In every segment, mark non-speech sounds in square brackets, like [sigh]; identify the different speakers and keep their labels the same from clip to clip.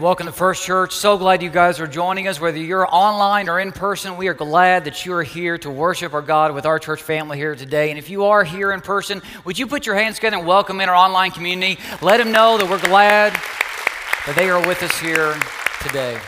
Speaker 1: Welcome to First Church. So glad you guys are joining us. Whether you're online or in person, we are glad that you are here to worship our God with our church family here today. And if you are here in person, would you put your hands together and welcome in our online community? Let them know that we're glad that they are with us here today.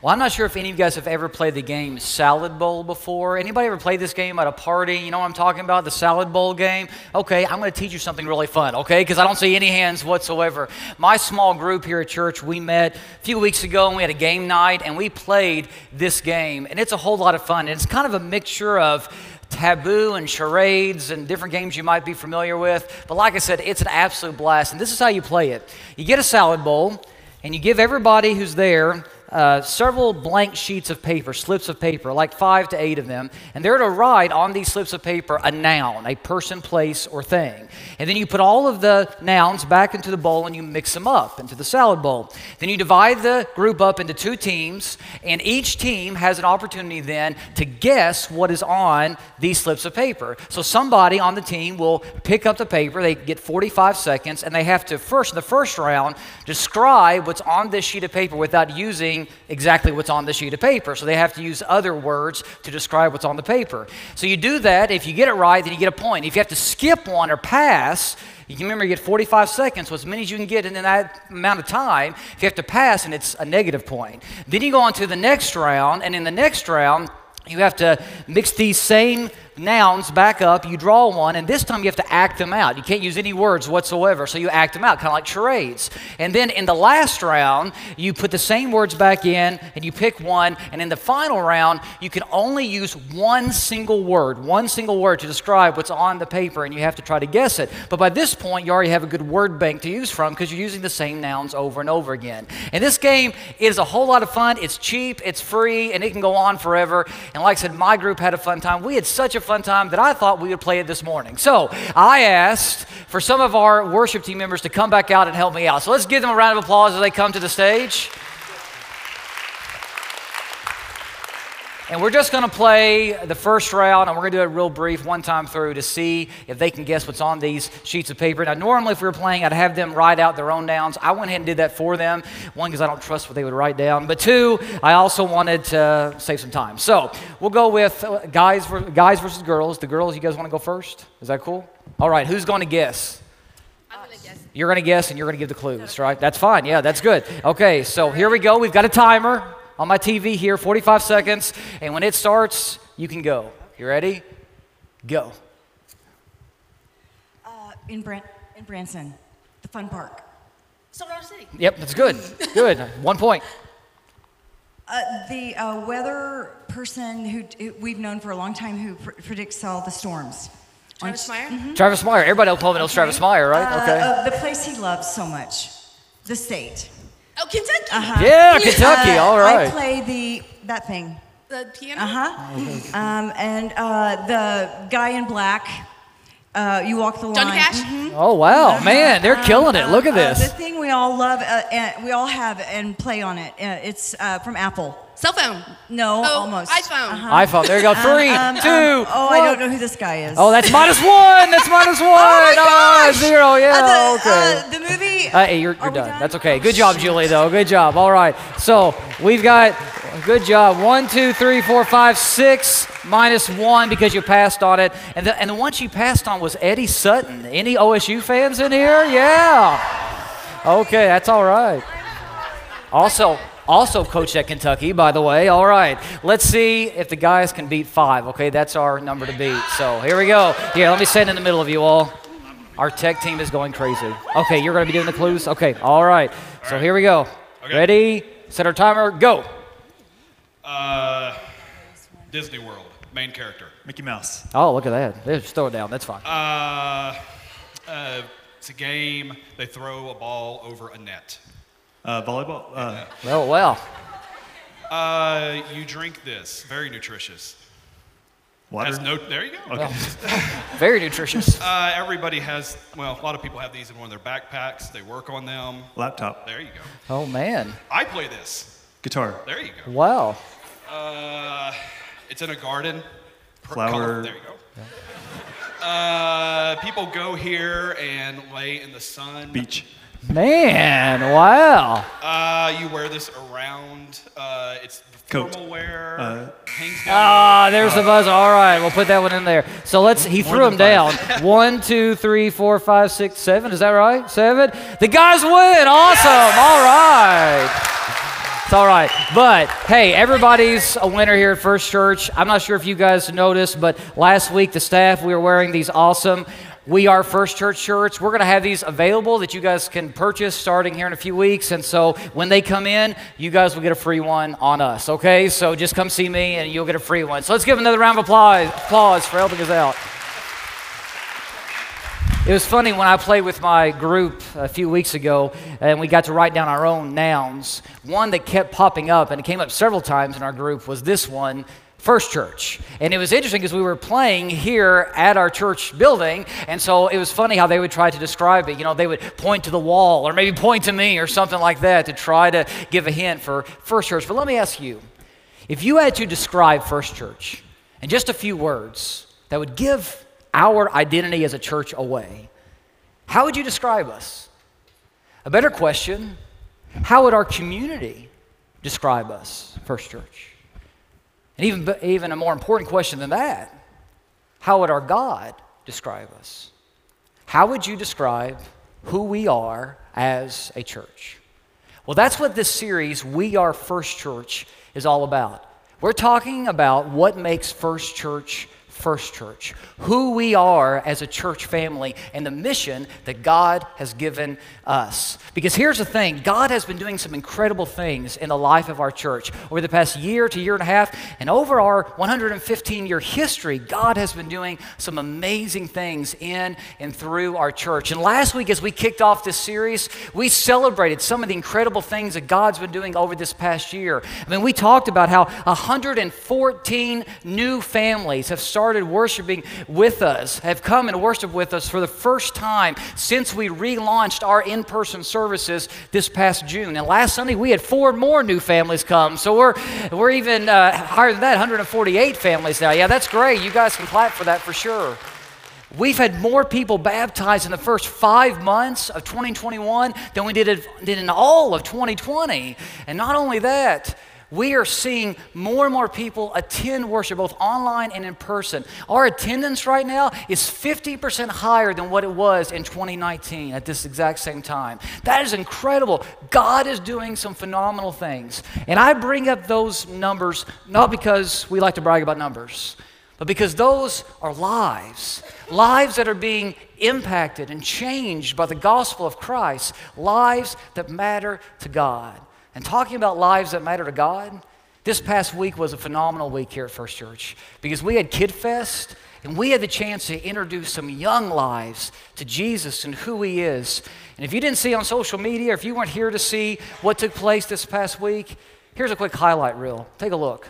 Speaker 1: Well, I'm not sure if any of you guys have ever played the game Salad Bowl before. Anybody ever played this game at a party? You know what I'm talking about? The Salad Bowl game? Okay, I'm going to teach you something really fun, okay? Because I don't see any hands whatsoever. My small group here at church, we met a few weeks ago and we had a game night and we played this game. And it's a whole lot of fun. And it's kind of a mixture of taboo and charades and different games you might be familiar with. But like I said, it's an absolute blast. And this is how you play it you get a salad bowl and you give everybody who's there uh, several blank sheets of paper, slips of paper, like five to eight of them, and they're to write on these slips of paper a noun, a person, place, or thing. And then you put all of the nouns back into the bowl and you mix them up into the salad bowl. Then you divide the group up into two teams, and each team has an opportunity then to guess what is on these slips of paper. So somebody on the team will pick up the paper, they get 45 seconds, and they have to first, in the first round, describe what's on this sheet of paper without using exactly what's on the sheet of paper. So they have to use other words to describe what's on the paper. So you do that. If you get it right, then you get a point. If you have to skip one or pass, you can remember you get 45 seconds, so as many as you can get in that amount of time. If you have to pass, and it's a negative point. Then you go on to the next round, and in the next round, you have to mix these same nouns back up, you draw one, and this time you have to act them out. You can't use any words whatsoever, so you act them out, kind of like charades. And then in the last round, you put the same words back in and you pick one, and in the final round, you can only use one single word, one single word to describe what's on the paper, and you have to try to guess it. But by this point, you already have a good word bank to use from because you're using the same nouns over and over again. And this game is a whole lot of fun. It's cheap, it's free, and it can go on forever. And like I said, my group had a fun time. We had such a fun time that I thought we would play it this morning. So I asked for some of our worship team members to come back out and help me out. So let's give them a round of applause as they come to the stage. And we're just going to play the first round, and we're going to do it real brief, one time through, to see if they can guess what's on these sheets of paper. Now, normally, if we were playing, I'd have them write out their own downs. I went ahead and did that for them. One, because I don't trust what they would write down. But two, I also wanted to save some time. So we'll go with uh, guys, guys versus girls. The girls, you guys want to go first? Is that cool? All right, who's going to guess? You're going to guess and you're going to give the clues, right? That's fine. Yeah, that's good. Okay, so here we go. We've got a timer on my TV here, 45 seconds. And when it starts, you can go. You ready? Go.
Speaker 2: Uh, in, Bran- in Branson, the fun park.
Speaker 3: Silver Dollar City.
Speaker 1: Yep, that's good. Good. One point.
Speaker 2: Uh, the uh, weather person who, who we've known for a long time who pr- predicts all the storms.
Speaker 3: Travis Meyer?
Speaker 1: Travis Meyer. Everybody will probably knows Travis Meyer, right?
Speaker 2: Uh,
Speaker 1: Okay.
Speaker 2: uh, the place he loves so much, the state.
Speaker 3: Oh, Kentucky.
Speaker 2: Uh-huh.
Speaker 1: Yeah, Kentucky.
Speaker 2: Uh,
Speaker 1: All
Speaker 2: I play the that thing.
Speaker 3: The piano.
Speaker 2: Uh huh. um, and uh, the guy in black. Uh, you walk the line.
Speaker 3: Johnny Cash.
Speaker 2: Mhm.
Speaker 1: Oh, wow. Man, they're killing it. Look at
Speaker 2: Uh,
Speaker 1: this.
Speaker 2: the thing we all love, uh, and we all have and play on it. Uh, it's uh, from Apple.
Speaker 3: Cell phone.
Speaker 2: No,
Speaker 3: Oh,
Speaker 2: almost.
Speaker 3: iPhone.
Speaker 2: Uh-huh.
Speaker 1: iPhone. There you go. Three,
Speaker 2: Um,
Speaker 1: two,
Speaker 2: um, oh, I don't know who this guy is.
Speaker 1: Oh, that's minus one. That's minus [laughs] one.
Speaker 2: my
Speaker 1: Ah,
Speaker 2: gosh!
Speaker 1: zero. Yeah.
Speaker 2: Uh, the,
Speaker 1: okay.
Speaker 2: uh, the movie.
Speaker 1: Uh, hey, you're, you're done.
Speaker 2: done?
Speaker 1: That's okay.
Speaker 2: Oh,
Speaker 1: Good job. Julie, though. Good job. All right. So we've got, good job. One, two, three, four, five, six, minus one because you passed on it. And the, and the one she passed on was Eddie Sutton. Any OSU fans in here? Yeah. Okay, that's all right. Also, also coached at Kentucky, by the way. All right. Let's see if the guys can beat five. Okay, that's our number to beat. So here we go. Here, let me stand in the middle of you all. Our tech team is going crazy. Okay, you're going to be doing the clues? Okay, all right. So here we go.
Speaker 4: Okay.
Speaker 1: Ready, set our timer, go.
Speaker 4: Uh, Disney World, main character.
Speaker 5: Mickey Mouse.
Speaker 1: Oh, look at that. They Just throw it down. That's fine.
Speaker 4: Uh, uh, it's a game. They throw a ball over a net.
Speaker 5: Uh, volleyball. Uh,
Speaker 1: Oh, well.
Speaker 4: Uh, you drink this. Very nutritious.
Speaker 5: water.
Speaker 4: Has no. There you go.
Speaker 5: Okay.
Speaker 1: Very nutritious. [laughs]
Speaker 4: Uh, everybody has. Well, a lot of people have these in one of their backpacks. They work on them.
Speaker 5: Laptop.
Speaker 4: There you go.
Speaker 1: Oh, man.
Speaker 4: I play this.
Speaker 5: Guitar.
Speaker 4: There you go.
Speaker 1: Wow.
Speaker 4: Uh, it's in a garden. Pr-
Speaker 5: Flower.
Speaker 4: color- There you go. Uh, people go here and lay in the sun.
Speaker 5: Beach.
Speaker 1: Man, wow.
Speaker 4: Uh, you wear this around. Uh, it's
Speaker 5: Coat.
Speaker 4: formal wear.
Speaker 5: Uh,
Speaker 4: hangs down.
Speaker 1: Ah, there's the buzzer. All right, we'll put that one in there. So let's. He threw them down. [laughs] One, two, three, four, five, six, seven. Is that right? Seven. The guys win. Awesome. All right. It's all right. But hey, everybody's a winner here at First Church. I'm not sure if you guys noticed, but last week the staff we were wearing these awesome. We are First Church shirts. We're going to have these available that you guys can purchase starting here in a few weeks. And so when they come in, you guys will get a free one on us, okay? So just come see me and you'll get a free one. So let's give another round of applause, applause for helping us out. It was funny when I played with my group a few weeks ago and we got to write down our own nouns. One that kept popping up, and it came up several times in our group, was this one. First Church. And it was interesting because we were playing here at our church building, and so it was funny how they would try to describe it. You know, they would point to the wall or maybe point to me or something like that to try to give a hint for First Church. But let me ask you if you had to describe First Church in just a few words that would give our identity as a church away, how would you describe us? A better question how would our community describe us, First Church? And even, even a more important question than that how would our God describe us? How would you describe who we are as a church? Well, that's what this series, We Are First Church, is all about. We're talking about what makes First Church First Church, who we are as a church family, and the mission that God has given us. Because here's the thing God has been doing some incredible things in the life of our church over the past year to year and a half, and over our 115 year history, God has been doing some amazing things in and through our church. And last week, as we kicked off this series, we celebrated some of the incredible things that God's been doing over this past year. I mean, we talked about how 114 new families have started worshiping with us, have come and worshiped with us for the first time since we relaunched our in person services this past June. And last Sunday, we had four more new families come. So we're, we're even uh, higher than that 148 families now. Yeah, that's great. You guys can clap for that for sure. We've had more people baptized in the first five months of 2021 than we did, did in all of 2020. And not only that, we are seeing more and more people attend worship, both online and in person. Our attendance right now is 50% higher than what it was in 2019 at this exact same time. That is incredible. God is doing some phenomenal things. And I bring up those numbers not because we like to brag about numbers, but because those are lives. Lives that are being impacted and changed by the gospel of Christ. Lives that matter to God. And talking about lives that matter to God, this past week was a phenomenal week here at First Church because we had Kid Fest and we had the chance to introduce some young lives to Jesus and who He is. And if you didn't see on social media if you weren't here to see what took place this past week, here's a quick highlight reel. Take a look.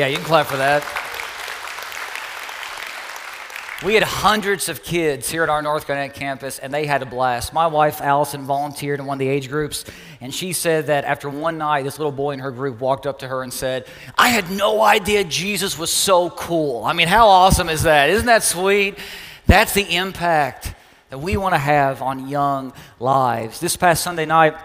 Speaker 1: Yeah, you can clap for that. We had hundreds of kids here at our North Gwinnett campus, and they had a blast. My wife, Allison, volunteered in one of the age groups, and she said that after one night, this little boy in her group walked up to her and said, I had no idea Jesus was so cool. I mean, how awesome is that? Isn't that sweet? That's the impact that we want to have on young lives. This past Sunday night,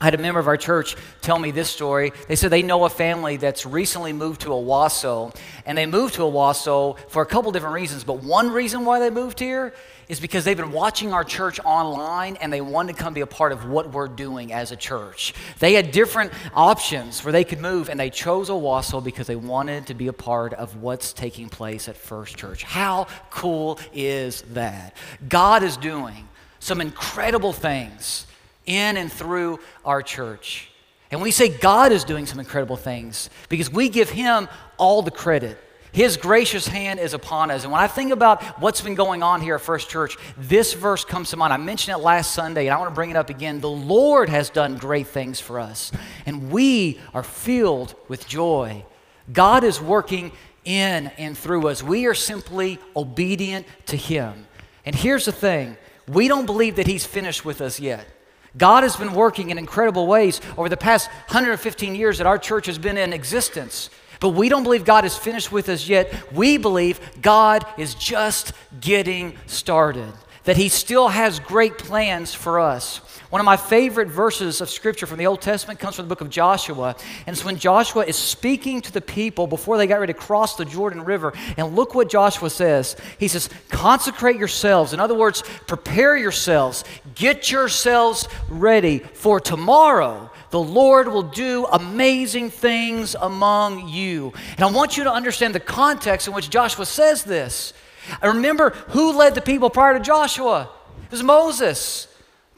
Speaker 1: I had a member of our church tell me this story. They said they know a family that's recently moved to Owasso, and they moved to Owasso for a couple different reasons. But one reason why they moved here is because they've been watching our church online and they wanted to come be a part of what we're doing as a church. They had different options where they could move, and they chose Owasso because they wanted to be a part of what's taking place at First Church. How cool is that? God is doing some incredible things in and through our church. And we say God is doing some incredible things because we give Him all the credit. His gracious hand is upon us. And when I think about what's been going on here at First Church, this verse comes to mind. I mentioned it last Sunday, and I want to bring it up again. The Lord has done great things for us, and we are filled with joy. God is working in and through us. We are simply obedient to Him. And here's the thing we don't believe that He's finished with us yet. God has been working in incredible ways over the past 115 years that our church has been in existence. But we don't believe God is finished with us yet. We believe God is just getting started, that He still has great plans for us. One of my favorite verses of scripture from the Old Testament comes from the book of Joshua. And it's when Joshua is speaking to the people before they got ready to cross the Jordan River. And look what Joshua says. He says, Consecrate yourselves. In other words, prepare yourselves. Get yourselves ready for tomorrow. The Lord will do amazing things among you. And I want you to understand the context in which Joshua says this. I Remember who led the people prior to Joshua? It was Moses.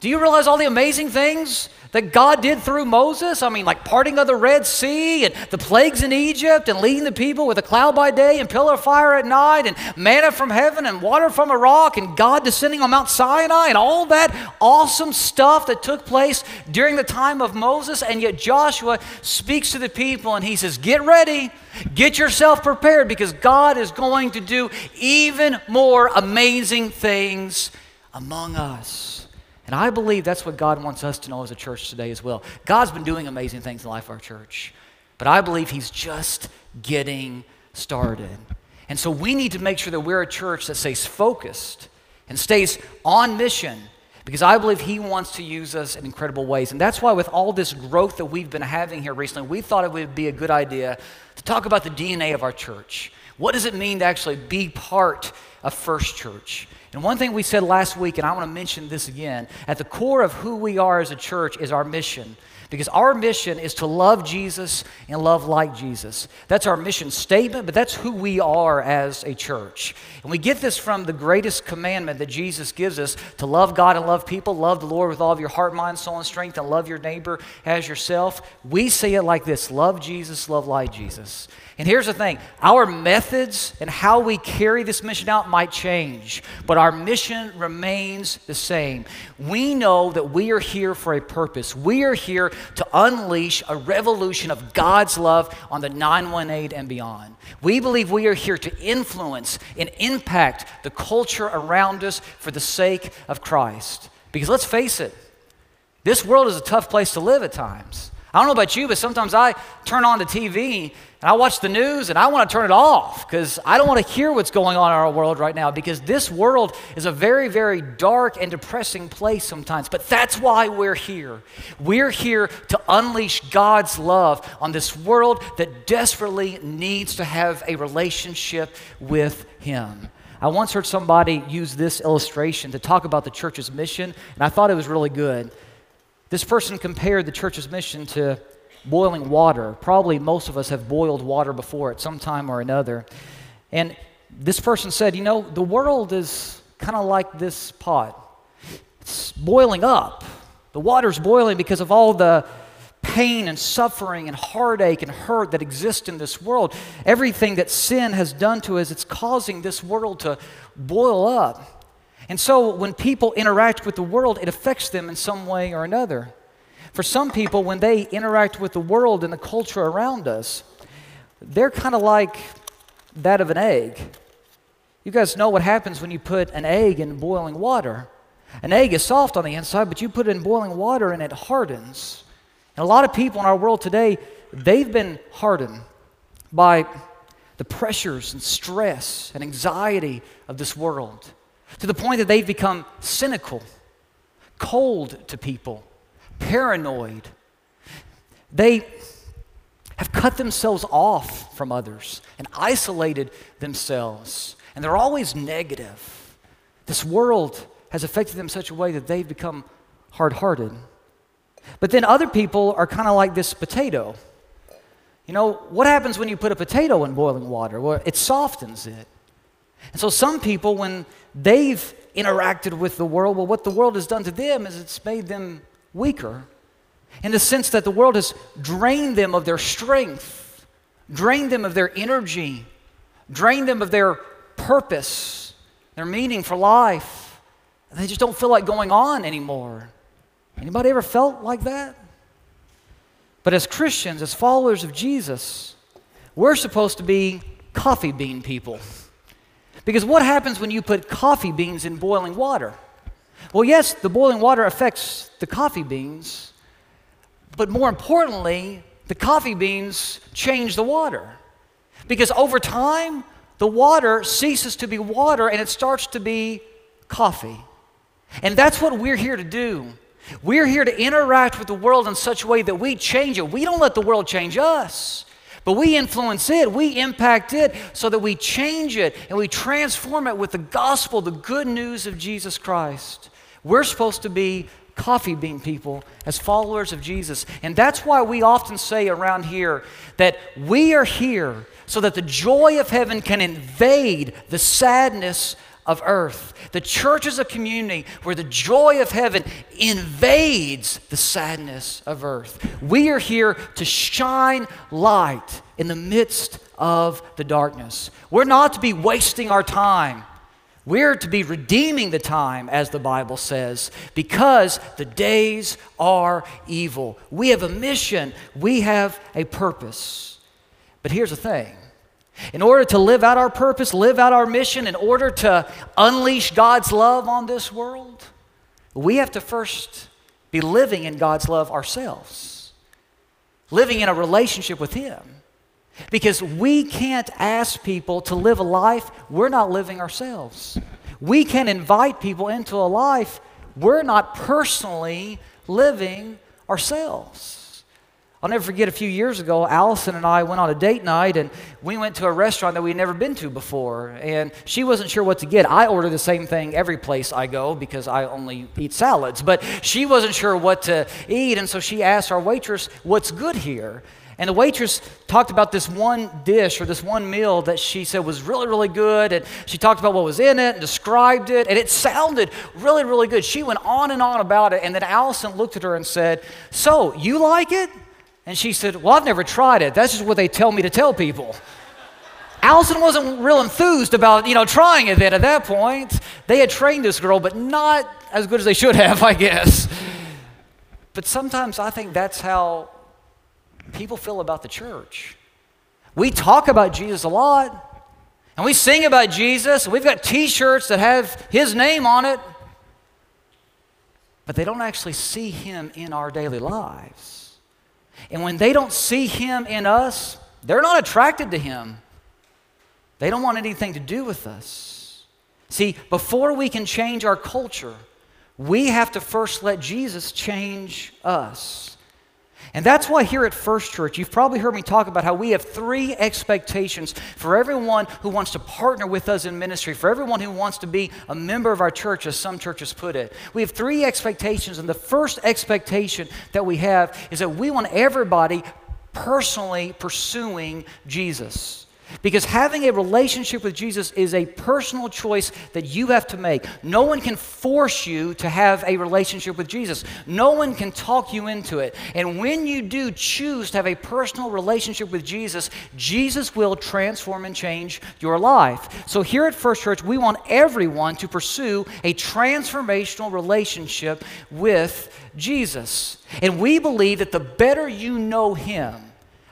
Speaker 1: Do you realize all the amazing things that God did through Moses? I mean, like parting of the Red Sea and the plagues in Egypt and leading the people with a cloud by day and pillar of fire at night and manna from heaven and water from a rock and God descending on Mount Sinai and all that awesome stuff that took place during the time of Moses. And yet Joshua speaks to the people and he says, Get ready. Get yourself prepared because God is going to do even more amazing things among us. And I believe that's what God wants us to know as a church today as well. God's been doing amazing things in the life of our church, but I believe He's just getting started. And so we need to make sure that we're a church that stays focused and stays on mission because I believe He wants to use us in incredible ways. And that's why, with all this growth that we've been having here recently, we thought it would be a good idea to talk about the DNA of our church. What does it mean to actually be part of First Church? And one thing we said last week, and I want to mention this again at the core of who we are as a church is our mission. Because our mission is to love Jesus and love like Jesus. That's our mission statement, but that's who we are as a church. And we get this from the greatest commandment that Jesus gives us to love God and love people, love the Lord with all of your heart, mind, soul, and strength, and love your neighbor as yourself. We say it like this love Jesus, love like Jesus. And here's the thing our methods and how we carry this mission out might change, but our mission remains the same. We know that we are here for a purpose. We are here to unleash a revolution of God's love on the 918 and beyond. We believe we are here to influence and impact the culture around us for the sake of Christ. Because let's face it, this world is a tough place to live at times. I don't know about you, but sometimes I turn on the TV and I watch the news and I want to turn it off because I don't want to hear what's going on in our world right now because this world is a very, very dark and depressing place sometimes. But that's why we're here. We're here to unleash God's love on this world that desperately needs to have a relationship with Him. I once heard somebody use this illustration to talk about the church's mission, and I thought it was really good. This person compared the church's mission to boiling water. Probably most of us have boiled water before at some time or another. And this person said, You know, the world is kind of like this pot. It's boiling up. The water's boiling because of all the pain and suffering and heartache and hurt that exist in this world. Everything that sin has done to us, it's causing this world to boil up. And so when people interact with the world, it affects them in some way or another. For some people, when they interact with the world and the culture around us, they're kind of like that of an egg. You guys know what happens when you put an egg in boiling water. An egg is soft on the inside, but you put it in boiling water and it hardens. And a lot of people in our world today, they've been hardened by the pressures and stress and anxiety of this world to the point that they've become cynical, cold to people, paranoid. They have cut themselves off from others and isolated themselves. And they're always negative. This world has affected them such a way that they've become hard hearted. But then other people are kind of like this potato. You know, what happens when you put a potato in boiling water? Well, it softens it. And so some people, when they've interacted with the world, well, what the world has done to them is it's made them weaker in the sense that the world has drained them of their strength, drained them of their energy, drained them of their purpose, their meaning for life. They just don't feel like going on anymore. Anybody ever felt like that? But as Christians, as followers of Jesus, we're supposed to be coffee bean people. Because what happens when you put coffee beans in boiling water? Well, yes, the boiling water affects the coffee beans, but more importantly, the coffee beans change the water. Because over time, the water ceases to be water and it starts to be coffee. And that's what we're here to do. We're here to interact with the world in such a way that we change it. We don't let the world change us, but we influence it, we impact it so that we change it and we transform it with the gospel, the good news of Jesus Christ. We're supposed to be coffee bean people as followers of Jesus. And that's why we often say around here that we are here so that the joy of heaven can invade the sadness of earth. The church is a community where the joy of heaven invades the sadness of earth. We are here to shine light in the midst of the darkness. We're not to be wasting our time. We're to be redeeming the time, as the Bible says, because the days are evil. We have a mission, we have a purpose. But here's the thing in order to live out our purpose, live out our mission, in order to unleash God's love on this world, we have to first be living in God's love ourselves, living in a relationship with Him. Because we can't ask people to live a life we're not living ourselves. We can invite people into a life we're not personally living ourselves. I'll never forget a few years ago, Allison and I went on a date night and we went to a restaurant that we'd never been to before. And she wasn't sure what to get. I order the same thing every place I go because I only eat salads. But she wasn't sure what to eat. And so she asked our waitress, What's good here? And the waitress talked about this one dish or this one meal that she said was really, really good. And she talked about what was in it and described it. And it sounded really, really good. She went on and on about it. And then Allison looked at her and said, So, you like it? And she said, Well, I've never tried it. That's just what they tell me to tell people. Allison wasn't real enthused about, you know, trying it then at that point. They had trained this girl, but not as good as they should have, [laughs] I guess. But sometimes I think that's how people feel about the church. We talk about Jesus a lot, and we sing about Jesus, and we've got t shirts that have his name on it, but they don't actually see him in our daily lives. And when they don't see Him in us, they're not attracted to Him. They don't want anything to do with us. See, before we can change our culture, we have to first let Jesus change us. And that's why here at First Church, you've probably heard me talk about how we have three expectations for everyone who wants to partner with us in ministry, for everyone who wants to be a member of our church, as some churches put it. We have three expectations, and the first expectation that we have is that we want everybody personally pursuing Jesus. Because having a relationship with Jesus is a personal choice that you have to make. No one can force you to have a relationship with Jesus, no one can talk you into it. And when you do choose to have a personal relationship with Jesus, Jesus will transform and change your life. So here at First Church, we want everyone to pursue a transformational relationship with Jesus. And we believe that the better you know Him,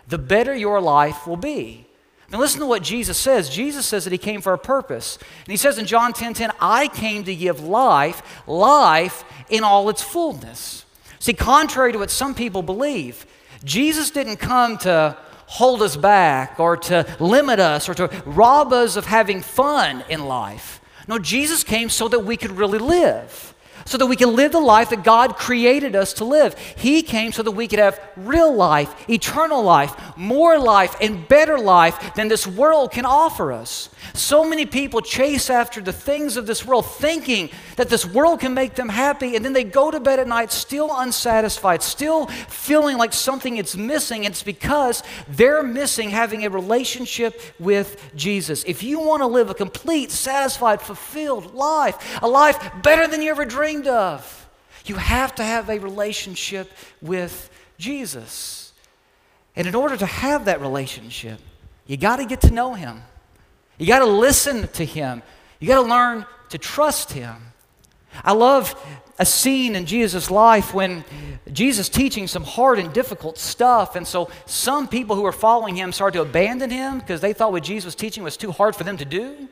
Speaker 1: the better your life will be. Now listen to what Jesus says. Jesus says that he came for a purpose. And he says in John 10:10, 10, 10, I came to give life, life in all its fullness. See, contrary to what some people believe, Jesus didn't come to hold us back or to limit us or to rob us of having fun in life. No, Jesus came so that we could really live so that we can live the life that God created us to live. He came so that we could have real life, eternal life, more life, and better life than this world can offer us. So many people chase after the things of this world, thinking that this world can make them happy, and then they go to bed at night still unsatisfied, still feeling like something is missing. It's because they're missing having a relationship with Jesus. If you want to live a complete, satisfied, fulfilled life, a life better than you ever dreamed of, you have to have a relationship with Jesus. And in order to have that relationship, you got to get to know Him. You got to listen to him. You got to learn to trust him. I love a scene in Jesus' life when Jesus teaching some hard and difficult stuff, and so some people who were following him started to abandon him because they thought what Jesus was teaching was too hard for them to do.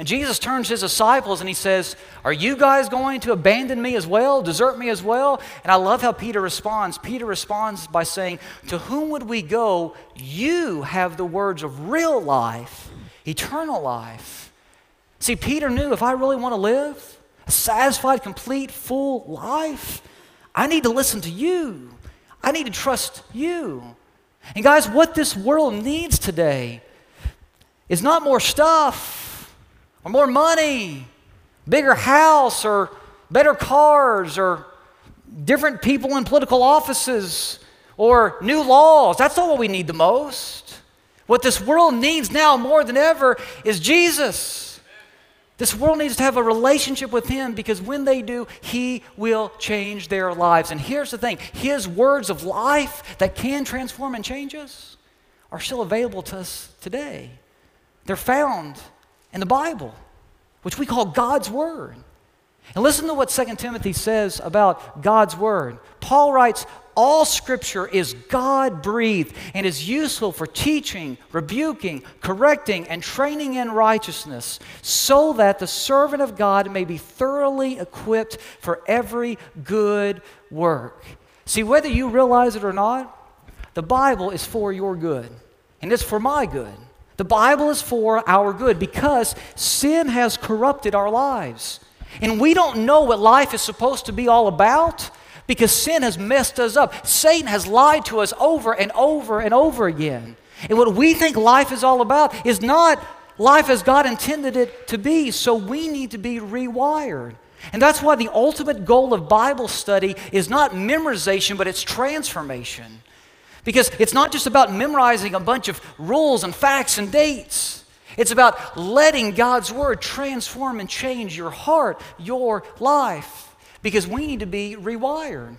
Speaker 1: And Jesus turns to his disciples and he says, Are you guys going to abandon me as well, desert me as well? And I love how Peter responds. Peter responds by saying, To whom would we go? You have the words of real life eternal life. See, Peter knew if I really want to live a satisfied, complete, full life, I need to listen to you. I need to trust you. And guys, what this world needs today is not more stuff or more money, bigger house or better cars or different people in political offices or new laws. That's not what we need the most. What this world needs now more than ever is Jesus. This world needs to have a relationship with Him because when they do, He will change their lives. And here's the thing His words of life that can transform and change us are still available to us today. They're found in the Bible, which we call God's Word. And listen to what 2 Timothy says about God's Word. Paul writes, all scripture is God breathed and is useful for teaching, rebuking, correcting, and training in righteousness, so that the servant of God may be thoroughly equipped for every good work. See, whether you realize it or not, the Bible is for your good, and it's for my good. The Bible is for our good because sin has corrupted our lives. And we don't know what life is supposed to be all about because sin has messed us up. Satan has lied to us over and over and over again. And what we think life is all about is not life as God intended it to be. So we need to be rewired. And that's why the ultimate goal of Bible study is not memorization, but it's transformation. Because it's not just about memorizing a bunch of rules and facts and dates. It's about letting God's Word transform and change your heart, your life because we need to be rewired.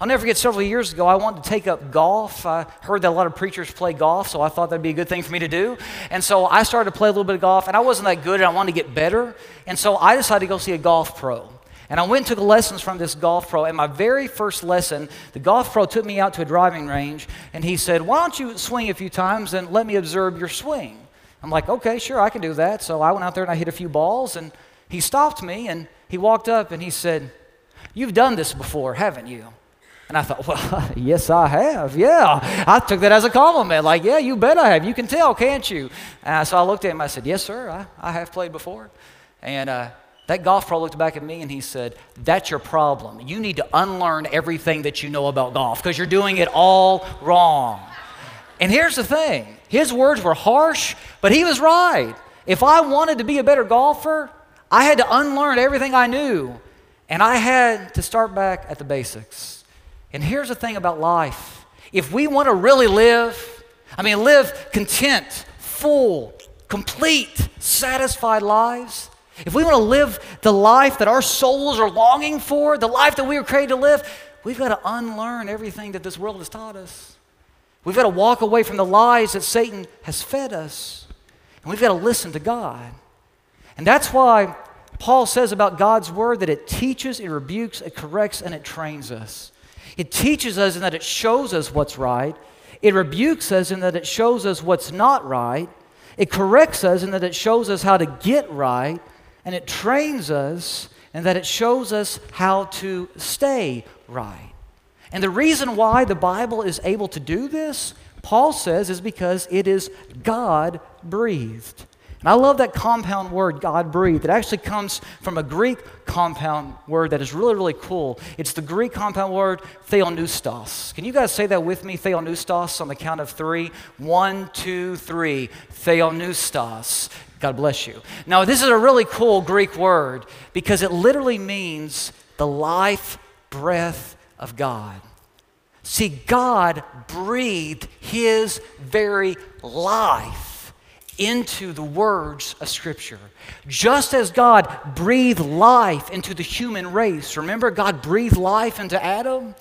Speaker 1: I'll never forget several years ago, I wanted to take up golf. I heard that a lot of preachers play golf, so I thought that'd be a good thing for me to do. And so I started to play a little bit of golf, and I wasn't that good, and I wanted to get better. And so I decided to go see a golf pro. And I went and took lessons from this golf pro. And my very first lesson, the golf pro took me out to a driving range, and he said, Why don't you swing a few times and let me observe your swing? I'm like, Okay, sure, I can do that. So I went out there and I hit a few balls, and he stopped me, and he walked up and he said, You've done this before, haven't you? And I thought, [laughs] well, yes, I have. Yeah. I took that as a compliment. Like, yeah, you bet I have. You can tell, can't you? And so I looked at him. I said, yes, sir, I, I have played before. And uh, that golf pro looked back at me and he said, that's your problem. You need to unlearn everything that you know about golf because you're doing it all wrong. And here's the thing his words were harsh, but he was right. If I wanted to be a better golfer, I had to unlearn everything I knew and I had to start back at the basics. And here's the thing about life if we want to really live, I mean, live content, full, complete, satisfied lives, if we want to live the life that our souls are longing for, the life that we were created to live, we've got to unlearn everything that this world has taught us. We've got to walk away from the lies that Satan has fed us. And we've got to listen to God. And that's why Paul says about God's word that it teaches, it rebukes, it corrects, and it trains us. It teaches us in that it shows us what's right. It rebukes us in that it shows us what's not right. It corrects us in that it shows us how to get right. And it trains us and that it shows us how to stay right. And the reason why the Bible is able to do this, Paul says, is because it is God breathed. And I love that compound word, God breathed. It actually comes from a Greek compound word that is really, really cool. It's the Greek compound word theopneustos. Can you guys say that with me, theopneustos, on the count of three? One, two, three. Theopneustos. God bless you. Now, this is a really cool Greek word because it literally means the life breath of God. See, God breathed his very life into the words of Scripture. Just as God breathed life into the human race, remember, God breathed life into Adam?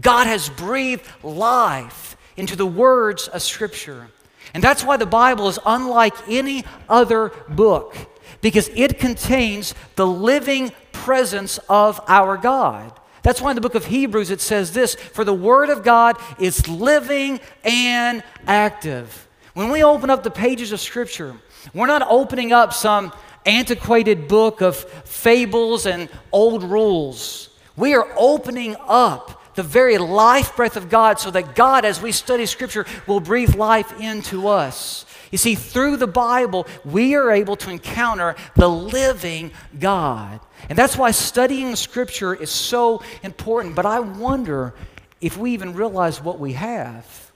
Speaker 1: God has breathed life into the words of Scripture. And that's why the Bible is unlike any other book, because it contains the living presence of our God. That's why in the book of Hebrews it says this For the Word of God is living and active. When we open up the pages of Scripture, we're not opening up some antiquated book of fables and old rules. We are opening up the very life breath of God so that God, as we study Scripture, will breathe life into us. You see, through the Bible, we are able to encounter the living God. And that's why studying Scripture is so important. But I wonder if we even realize what we have.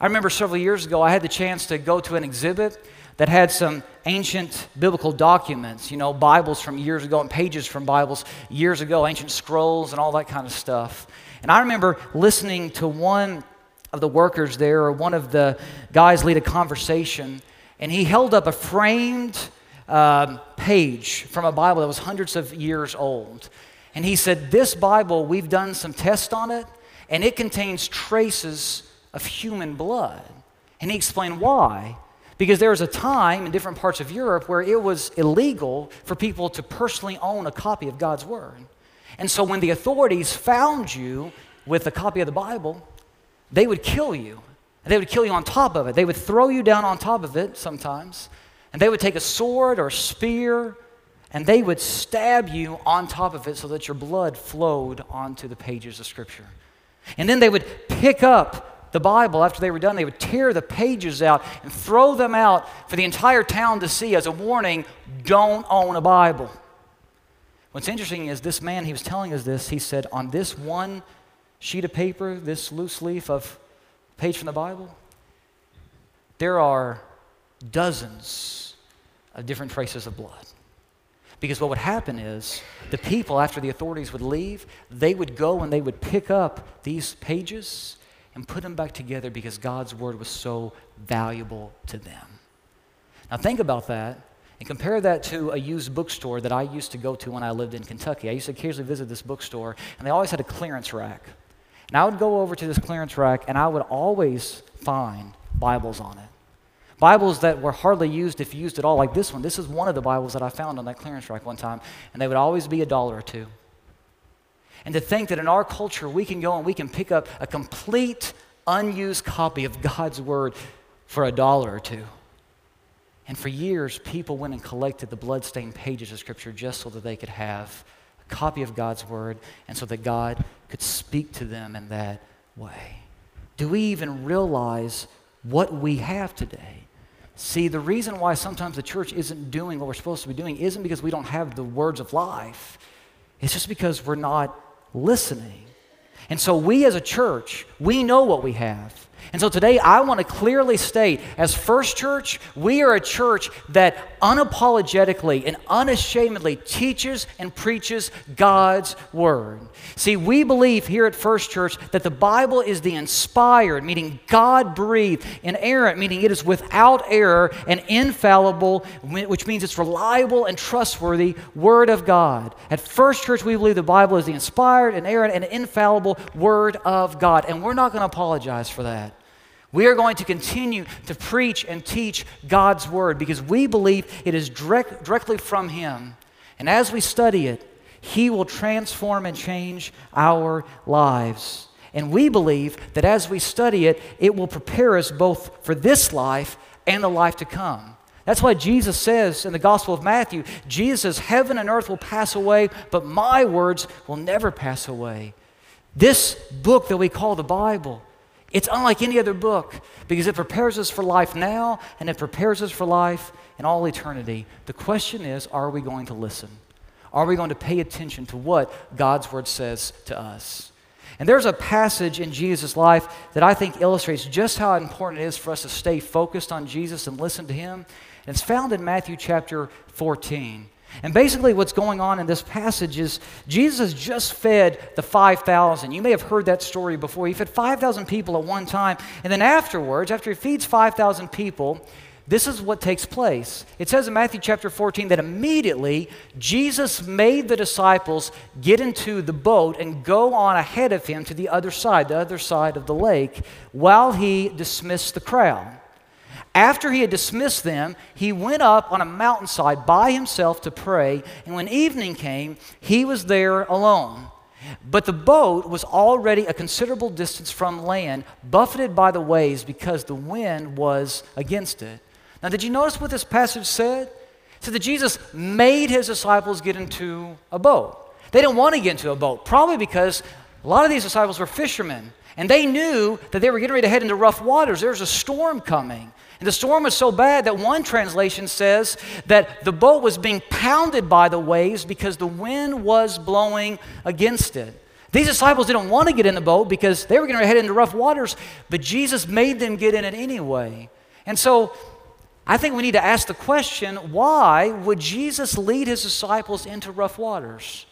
Speaker 1: I remember several years ago, I had the chance to go to an exhibit that had some ancient biblical documents, you know, Bibles from years ago and pages from Bibles years ago, ancient scrolls and all that kind of stuff. And I remember listening to one of the workers there, or one of the guys lead a conversation, and he held up a framed uh, page from a Bible that was hundreds of years old. And he said, This Bible, we've done some tests on it, and it contains traces of human blood. And he explained why. Because there was a time in different parts of Europe where it was illegal for people to personally own a copy of God's Word. And so when the authorities found you with a copy of the Bible, they would kill you. And they would kill you on top of it. They would throw you down on top of it sometimes. And they would take a sword or a spear and they would stab you on top of it so that your blood flowed onto the pages of Scripture. And then they would pick up the Bible after they were done. They would tear the pages out and throw them out for the entire town to see as a warning don't own a Bible. What's interesting is this man, he was telling us this. He said, on this one sheet of paper, this loose leaf of page from the Bible, there are dozens of different traces of blood. Because what would happen is the people, after the authorities would leave, they would go and they would pick up these pages and put them back together because God's word was so valuable to them. Now, think about that and compare that to a used bookstore that I used to go to when I lived in Kentucky. I used to occasionally visit this bookstore, and they always had a clearance rack. And I would go over to this clearance rack, and I would always find Bibles on it. Bibles that were hardly used, if used at all, like this one. This is one of the Bibles that I found on that clearance rack one time, and they would always be a dollar or two. And to think that in our culture, we can go and we can pick up a complete, unused copy of God's Word for a dollar or two. And for years, people went and collected the bloodstained pages of Scripture just so that they could have a copy of God's Word and so that God could speak to them in that way. Do we even realize what we have today? See, the reason why sometimes the church isn't doing what we're supposed to be doing isn't because we don't have the words of life, it's just because we're not listening. And so, we as a church, we know what we have. And so today I want to clearly state as First Church, we are a church that unapologetically and unashamedly teaches and preaches God's Word. See, we believe here at First Church that the Bible is the inspired, meaning God breathed, inerrant, meaning it is without error, and infallible, which means it's reliable and trustworthy Word of God. At First Church, we believe the Bible is the inspired, inerrant, and infallible Word of God. And we're not going to apologize for that. We are going to continue to preach and teach God's Word because we believe it is direct, directly from Him. And as we study it, He will transform and change our lives. And we believe that as we study it, it will prepare us both for this life and the life to come. That's why Jesus says in the Gospel of Matthew, Jesus says, Heaven and earth will pass away, but my words will never pass away. This book that we call the Bible It's unlike any other book because it prepares us for life now and it prepares us for life in all eternity. The question is are we going to listen? Are we going to pay attention to what God's word says to us? And there's a passage in Jesus' life that I think illustrates just how important it is for us to stay focused on Jesus and listen to him. And it's found in Matthew chapter 14. And basically, what's going on in this passage is Jesus just fed the 5,000. You may have heard that story before. He fed 5,000 people at one time. And then afterwards, after he feeds 5,000 people, this is what takes place. It says in Matthew chapter 14 that immediately Jesus made the disciples get into the boat and go on ahead of him to the other side, the other side of the lake, while he dismissed the crowd. After he had dismissed them, he went up on a mountainside by himself to pray, and when evening came, he was there alone. But the boat was already a considerable distance from land, buffeted by the waves because the wind was against it. Now, did you notice what this passage said? It said that Jesus made his disciples get into a boat. They didn't want to get into a boat, probably because a lot of these disciples were fishermen, and they knew that they were getting ready to head into rough waters. There was a storm coming. And the storm was so bad that one translation says that the boat was being pounded by the waves because the wind was blowing against it. These disciples didn't want to get in the boat because they were going to head into rough waters, but Jesus made them get in it anyway. And so I think we need to ask the question why would Jesus lead his disciples into rough waters?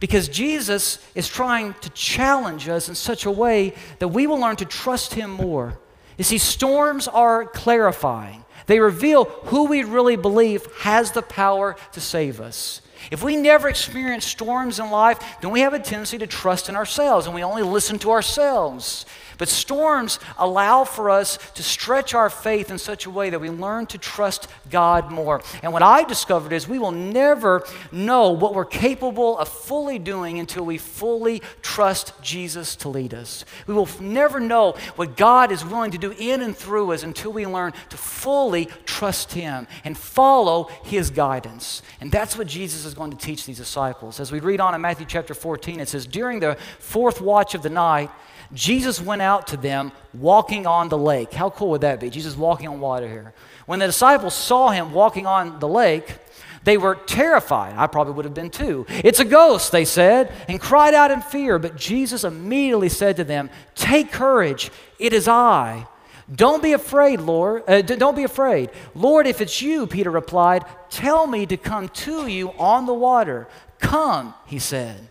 Speaker 1: Because Jesus is trying to challenge us in such a way that we will learn to trust him more you see, storms are clarifying. They reveal who we really believe has the power to save us. If we never experience storms in life, then we have a tendency to trust in ourselves and we only listen to ourselves. But storms allow for us to stretch our faith in such a way that we learn to trust God more. And what I discovered is we will never know what we're capable of fully doing until we fully trust Jesus to lead us. We will never know what God is willing to do in and through us until we learn to fully trust Him and follow His guidance. And that's what Jesus is going to teach these disciples. As we read on in Matthew chapter 14, it says, During the fourth watch of the night, Jesus went out to them walking on the lake. How cool would that be? Jesus walking on water here. When the disciples saw him walking on the lake, they were terrified. I probably would have been too. It's a ghost, they said, and cried out in fear. But Jesus immediately said to them, Take courage, it is I. Don't be afraid, Lord. Uh, don't be afraid. Lord, if it's you, Peter replied, tell me to come to you on the water. Come, he said.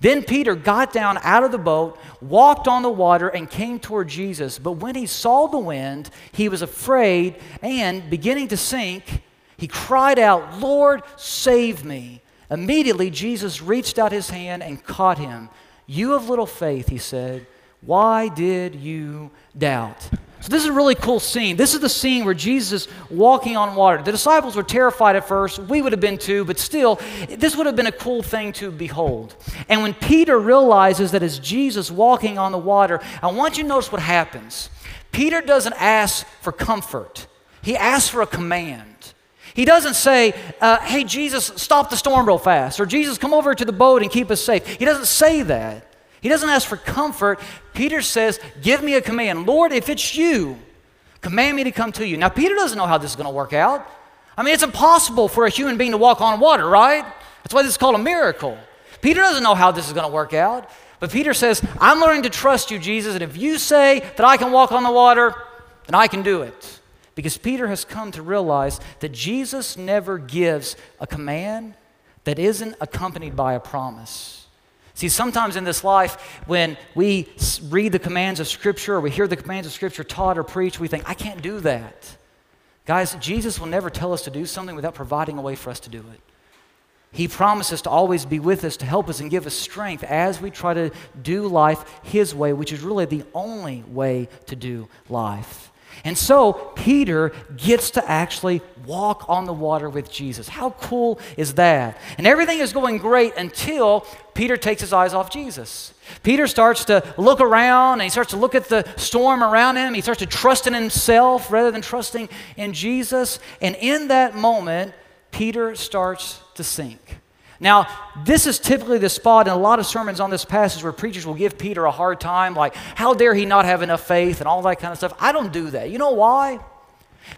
Speaker 1: Then Peter got down out of the boat, walked on the water, and came toward Jesus. But when he saw the wind, he was afraid, and beginning to sink, he cried out, Lord, save me. Immediately, Jesus reached out his hand and caught him. You of little faith, he said, why did you doubt? So, this is a really cool scene. This is the scene where Jesus walking on water. The disciples were terrified at first. We would have been too, but still, this would have been a cool thing to behold. And when Peter realizes that it's Jesus walking on the water, I want you to notice what happens. Peter doesn't ask for comfort, he asks for a command. He doesn't say, uh, Hey, Jesus, stop the storm real fast, or Jesus, come over to the boat and keep us safe. He doesn't say that. He doesn't ask for comfort. Peter says, Give me a command. Lord, if it's you, command me to come to you. Now, Peter doesn't know how this is going to work out. I mean, it's impossible for a human being to walk on water, right? That's why this is called a miracle. Peter doesn't know how this is going to work out. But Peter says, I'm learning to trust you, Jesus, and if you say that I can walk on the water, then I can do it. Because Peter has come to realize that Jesus never gives a command that isn't accompanied by a promise. See, sometimes in this life, when we read the commands of Scripture or we hear the commands of Scripture taught or preached, we think, I can't do that. Guys, Jesus will never tell us to do something without providing a way for us to do it. He promises to always be with us, to help us and give us strength as we try to do life His way, which is really the only way to do life. And so Peter gets to actually walk on the water with Jesus. How cool is that? And everything is going great until Peter takes his eyes off Jesus. Peter starts to look around and he starts to look at the storm around him. He starts to trust in himself rather than trusting in Jesus. And in that moment, Peter starts to sink. Now, this is typically the spot in a lot of sermons on this passage where preachers will give Peter a hard time, like, how dare he not have enough faith and all that kind of stuff. I don't do that. You know why?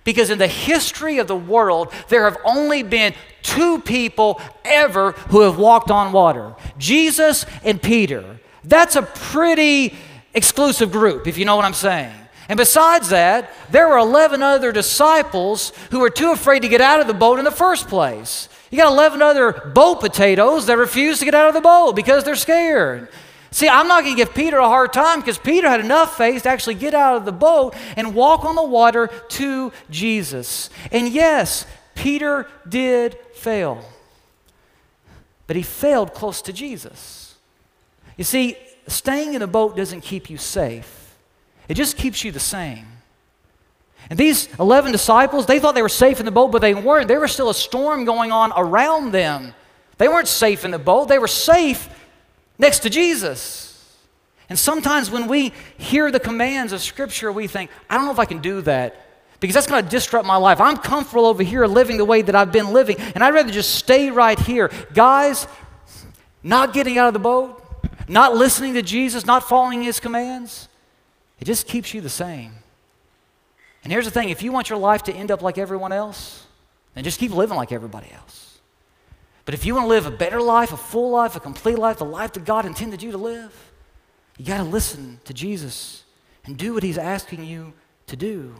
Speaker 1: Because in the history of the world, there have only been two people ever who have walked on water Jesus and Peter. That's a pretty exclusive group, if you know what I'm saying. And besides that, there were 11 other disciples who were too afraid to get out of the boat in the first place. You got 11 other boat potatoes that refuse to get out of the boat because they're scared. See, I'm not going to give Peter a hard time because Peter had enough faith to actually get out of the boat and walk on the water to Jesus. And yes, Peter did fail, but he failed close to Jesus. You see, staying in a boat doesn't keep you safe, it just keeps you the same. And these 11 disciples, they thought they were safe in the boat, but they weren't. There was still a storm going on around them. They weren't safe in the boat, they were safe next to Jesus. And sometimes when we hear the commands of Scripture, we think, I don't know if I can do that because that's going to disrupt my life. I'm comfortable over here living the way that I've been living, and I'd rather just stay right here. Guys, not getting out of the boat, not listening to Jesus, not following his commands, it just keeps you the same. And here's the thing if you want your life to end up like everyone else, then just keep living like everybody else. But if you want to live a better life, a full life, a complete life, the life that God intended you to live, you got to listen to Jesus and do what he's asking you to do.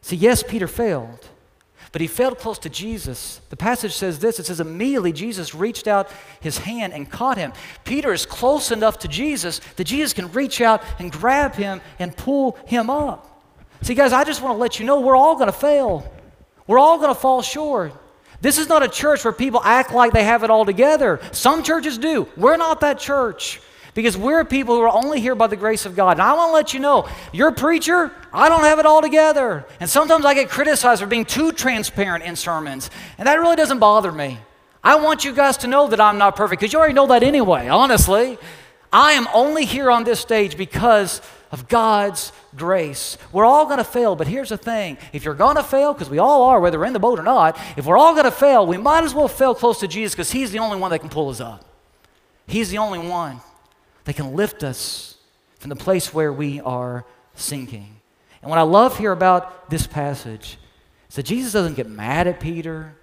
Speaker 1: See, yes, Peter failed, but he failed close to Jesus. The passage says this it says, immediately Jesus reached out his hand and caught him. Peter is close enough to Jesus that Jesus can reach out and grab him and pull him up. See, guys, I just want to let you know we're all going to fail. We're all going to fall short. This is not a church where people act like they have it all together. Some churches do. We're not that church because we're people who are only here by the grace of God. And I want to let you know, you're a preacher, I don't have it all together. And sometimes I get criticized for being too transparent in sermons, and that really doesn't bother me. I want you guys to know that I'm not perfect because you already know that anyway, honestly. I am only here on this stage because of God's grace. We're all going to fail, but here's the thing if you're going to fail, because we all are, whether we're in the boat or not, if we're all going to fail, we might as well fail close to Jesus because He's the only one that can pull us up. He's the only one that can lift us from the place where we are sinking. And what I love here about this passage is that Jesus doesn't get mad at Peter,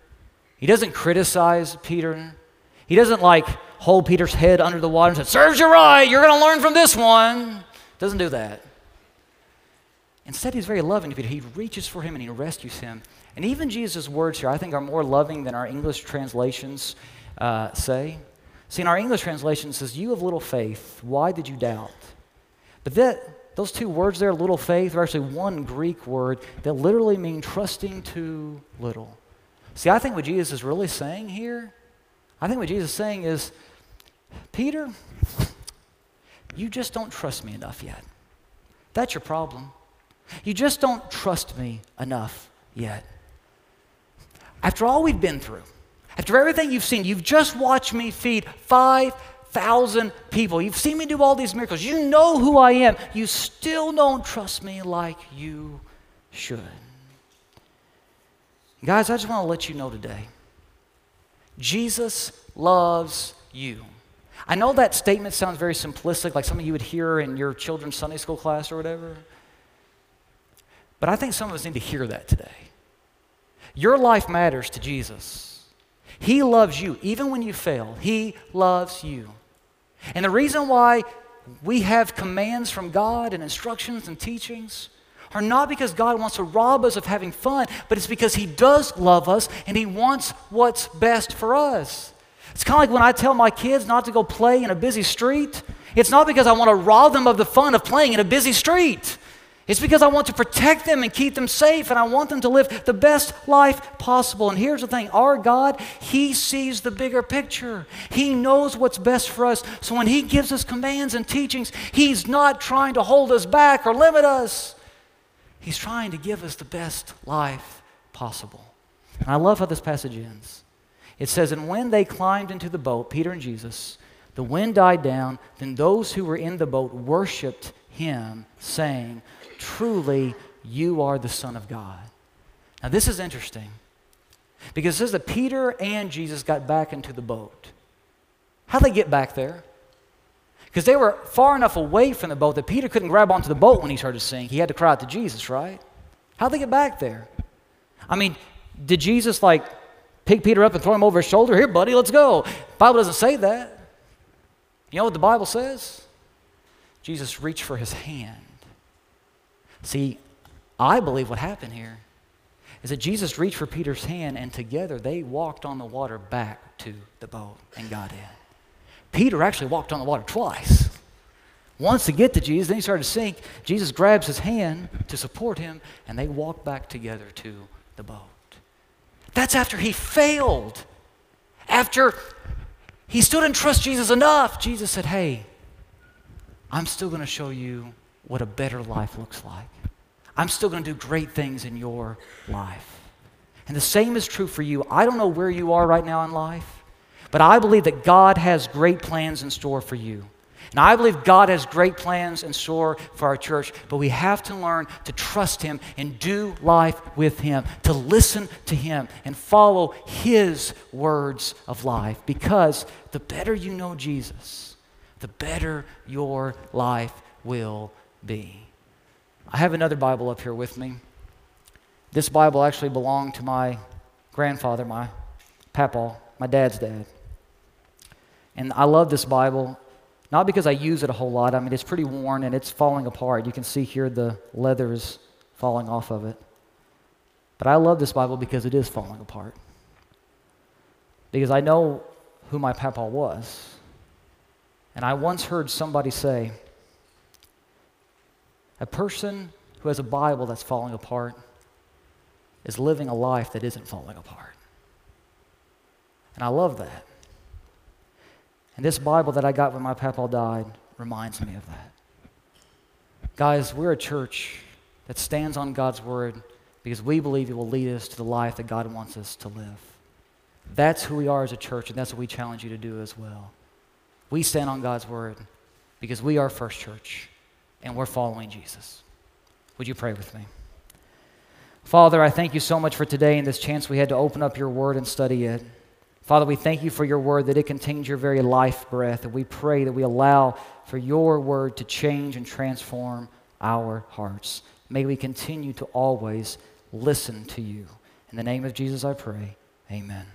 Speaker 1: He doesn't criticize Peter. He doesn't like hold Peter's head under the water and say, Serves you right, you're going to learn from this one. Doesn't do that. Instead, he's very loving to Peter. He reaches for him and he rescues him. And even Jesus' words here, I think, are more loving than our English translations uh, say. See, in our English translation, it says, You have little faith. Why did you doubt? But that, those two words there, little faith, are actually one Greek word that literally mean trusting too little. See, I think what Jesus is really saying here, I think what Jesus is saying is, Peter, you just don't trust me enough yet. That's your problem. You just don't trust me enough yet. After all we've been through, after everything you've seen, you've just watched me feed 5,000 people. You've seen me do all these miracles. You know who I am. You still don't trust me like you should. Guys, I just want to let you know today Jesus loves you. I know that statement sounds very simplistic, like something you would hear in your children's Sunday school class or whatever. But I think some of us need to hear that today. Your life matters to Jesus. He loves you, even when you fail. He loves you. And the reason why we have commands from God and instructions and teachings are not because God wants to rob us of having fun, but it's because He does love us and He wants what's best for us. It's kind of like when I tell my kids not to go play in a busy street. It's not because I want to rob them of the fun of playing in a busy street. It's because I want to protect them and keep them safe, and I want them to live the best life possible. And here's the thing our God, He sees the bigger picture. He knows what's best for us. So when He gives us commands and teachings, He's not trying to hold us back or limit us. He's trying to give us the best life possible. And I love how this passage ends. It says, And when they climbed into the boat, Peter and Jesus, the wind died down. Then those who were in the boat worshiped him, saying, Truly, you are the Son of God. Now, this is interesting Because it says that Peter and Jesus got back into the boat. How'd they get back there? Because they were far enough away from the boat that Peter couldn't grab onto the boat when he started to sink. He had to cry out to Jesus, right? How'd they get back there? I mean, did Jesus like pick Peter up and throw him over his shoulder? Here, buddy, let's go. Bible doesn't say that. You know what the Bible says? Jesus reached for his hand. See, I believe what happened here is that Jesus reached for Peter's hand and together they walked on the water back to the boat and got in. Peter actually walked on the water twice. Once to get to Jesus, then he started to sink. Jesus grabs his hand to support him, and they walk back together to the boat. That's after he failed. After he still didn't trust Jesus enough, Jesus said, Hey, I'm still going to show you what a better life looks like. I'm still going to do great things in your life. And the same is true for you. I don't know where you are right now in life, but I believe that God has great plans in store for you. And I believe God has great plans in store for our church, but we have to learn to trust Him and do life with Him, to listen to Him and follow His words of life. Because the better you know Jesus, the better your life will be. I have another Bible up here with me. This Bible actually belonged to my grandfather, my papa, my dad's dad. And I love this Bible, not because I use it a whole lot. I mean, it's pretty worn and it's falling apart. You can see here the leather is falling off of it. But I love this Bible because it is falling apart. Because I know who my papa was. And I once heard somebody say, a person who has a Bible that's falling apart is living a life that isn't falling apart. And I love that. And this Bible that I got when my papa died reminds me of that. Guys, we're a church that stands on God's word because we believe it will lead us to the life that God wants us to live. That's who we are as a church, and that's what we challenge you to do as well. We stand on God's word because we are First Church and we're following Jesus. Would you pray with me? Father, I thank you so much for today and this chance we had to open up your word and study it. Father, we thank you for your word that it contains your very life breath, and we pray that we allow for your word to change and transform our hearts. May we continue to always listen to you. In the name of Jesus, I pray. Amen.